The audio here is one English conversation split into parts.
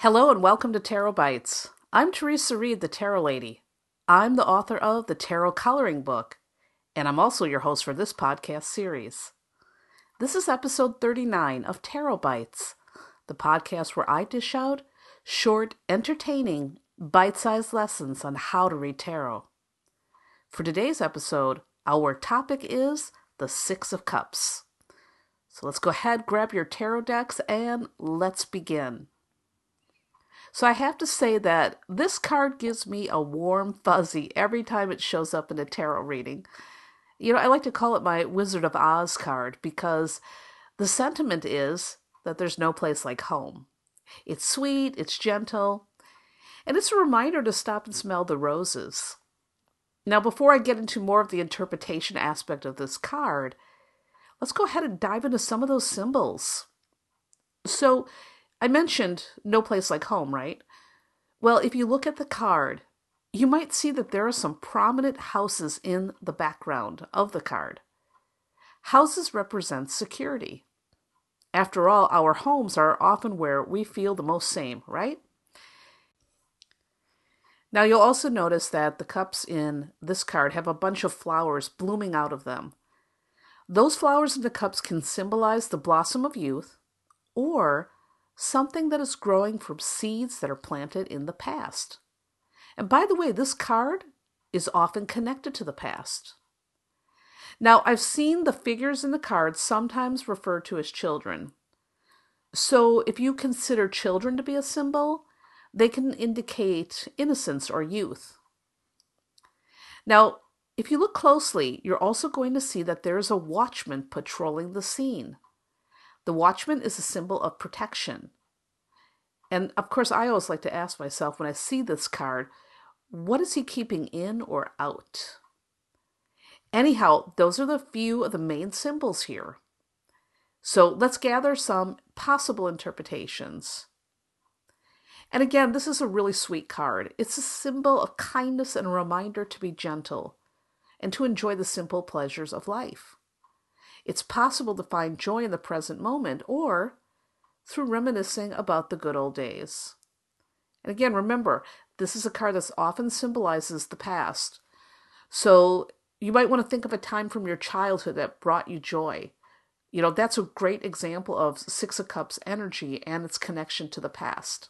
Hello and welcome to Tarot Bites. I'm Theresa Reed, the Tarot Lady. I'm the author of the Tarot Coloring Book, and I'm also your host for this podcast series. This is episode 39 of Tarot Bites, the podcast where I dish out short, entertaining, bite sized lessons on how to read tarot. For today's episode, our topic is the Six of Cups. So let's go ahead, grab your tarot decks, and let's begin. So I have to say that this card gives me a warm fuzzy every time it shows up in a tarot reading. You know, I like to call it my Wizard of Oz card because the sentiment is that there's no place like home. It's sweet, it's gentle, and it's a reminder to stop and smell the roses. Now, before I get into more of the interpretation aspect of this card, let's go ahead and dive into some of those symbols. So, I mentioned no place like home, right? Well, if you look at the card, you might see that there are some prominent houses in the background of the card. Houses represent security. After all, our homes are often where we feel the most same, right? Now, you'll also notice that the cups in this card have a bunch of flowers blooming out of them. Those flowers in the cups can symbolize the blossom of youth or something that is growing from seeds that are planted in the past. And by the way, this card is often connected to the past. Now, I've seen the figures in the cards sometimes referred to as children. So, if you consider children to be a symbol, they can indicate innocence or youth. Now, if you look closely, you're also going to see that there is a watchman patrolling the scene. The watchman is a symbol of protection. And of course, I always like to ask myself when I see this card, what is he keeping in or out? Anyhow, those are the few of the main symbols here. So let's gather some possible interpretations. And again, this is a really sweet card. It's a symbol of kindness and a reminder to be gentle and to enjoy the simple pleasures of life. It's possible to find joy in the present moment or through reminiscing about the good old days. And again, remember, this is a card that often symbolizes the past. So you might want to think of a time from your childhood that brought you joy. You know, that's a great example of Six of Cups energy and its connection to the past.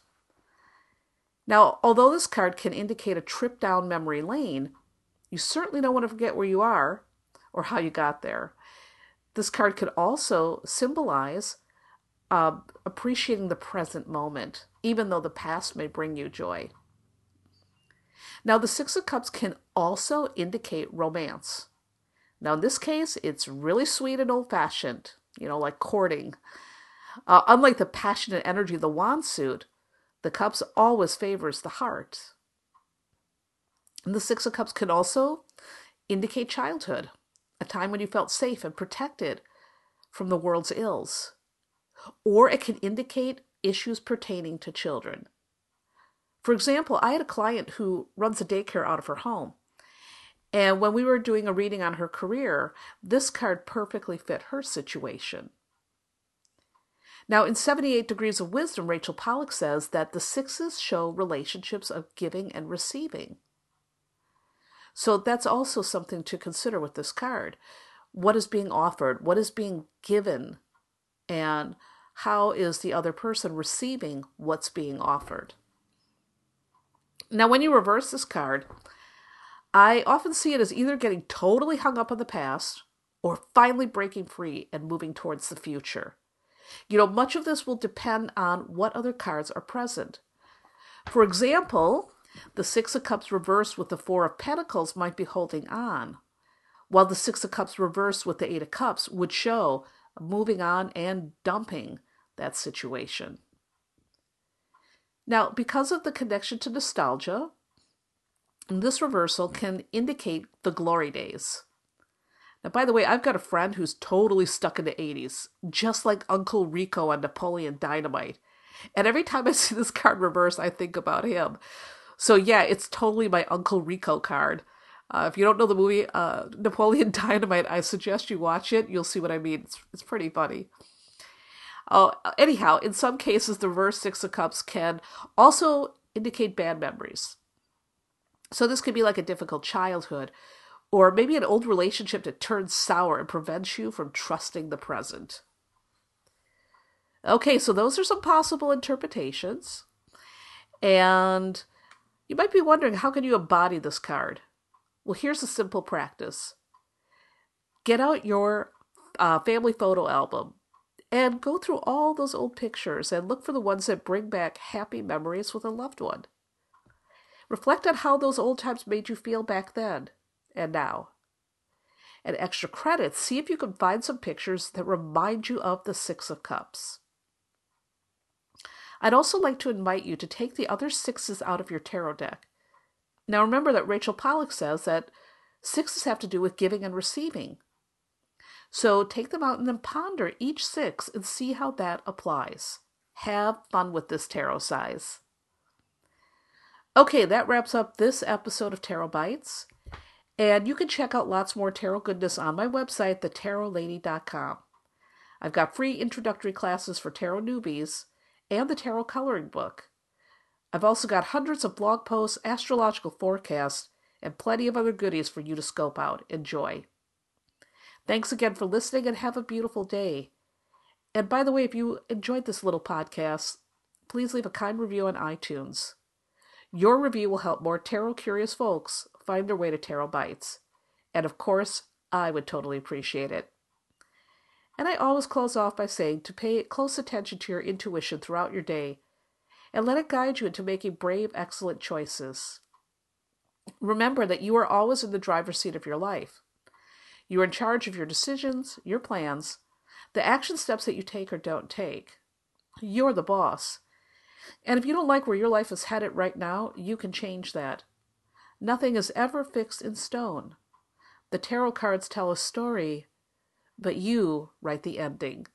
Now, although this card can indicate a trip down memory lane, you certainly don't want to forget where you are or how you got there. This card could also symbolize uh, appreciating the present moment, even though the past may bring you joy. Now, the Six of Cups can also indicate romance. Now, in this case, it's really sweet and old fashioned, you know, like courting. Uh, unlike the passionate energy of the wand suit, the cups always favors the heart. And the Six of Cups can also indicate childhood a time when you felt safe and protected from the world's ills. Or it can indicate issues pertaining to children. For example, I had a client who runs a daycare out of her home. And when we were doing a reading on her career, this card perfectly fit her situation. Now, in 78 Degrees of Wisdom, Rachel Pollack says that the sixes show relationships of giving and receiving. So that's also something to consider with this card. What is being offered? What is being given? And how is the other person receiving what's being offered? Now, when you reverse this card, I often see it as either getting totally hung up on the past or finally breaking free and moving towards the future. You know, much of this will depend on what other cards are present. For example, the Six of Cups reversed with the Four of Pentacles might be holding on, while the Six of Cups reversed with the Eight of Cups would show moving on and dumping that situation. Now, because of the connection to nostalgia, this reversal can indicate the glory days. Now, by the way, I've got a friend who's totally stuck in the 80s, just like Uncle Rico on Napoleon Dynamite. And every time I see this card reverse, I think about him. So yeah, it's totally my Uncle Rico card. Uh, if you don't know the movie uh, Napoleon Dynamite, I suggest you watch it. You'll see what I mean. It's, it's pretty funny. Oh, anyhow, in some cases, the reverse Six of Cups can also indicate bad memories. So this could be like a difficult childhood, or maybe an old relationship that turns sour and prevents you from trusting the present. Okay, so those are some possible interpretations. And you might be wondering how can you embody this card? Well, here's a simple practice. Get out your uh, family photo album and go through all those old pictures and look for the ones that bring back happy memories with a loved one. Reflect on how those old times made you feel back then and now. And extra credit, see if you can find some pictures that remind you of the Six of Cups. I'd also like to invite you to take the other sixes out of your tarot deck. Now remember that Rachel Pollack says that sixes have to do with giving and receiving. So take them out and then ponder each six and see how that applies. Have fun with this tarot size. Okay, that wraps up this episode of Tarot Bites. And you can check out lots more tarot goodness on my website, thetarotlady.com. I've got free introductory classes for tarot newbies and the tarot coloring book. I've also got hundreds of blog posts, astrological forecasts, and plenty of other goodies for you to scope out. Enjoy. Thanks again for listening and have a beautiful day. And by the way, if you enjoyed this little podcast, please leave a kind review on iTunes. Your review will help more tarot curious folks find their way to Tarot Bites. And of course, I would totally appreciate it. And I always close off by saying to pay close attention to your intuition throughout your day and let it guide you into making brave, excellent choices. Remember that you are always in the driver's seat of your life. You are in charge of your decisions, your plans, the action steps that you take or don't take. You're the boss. And if you don't like where your life is headed right now, you can change that. Nothing is ever fixed in stone. The tarot cards tell a story, but you write the ending.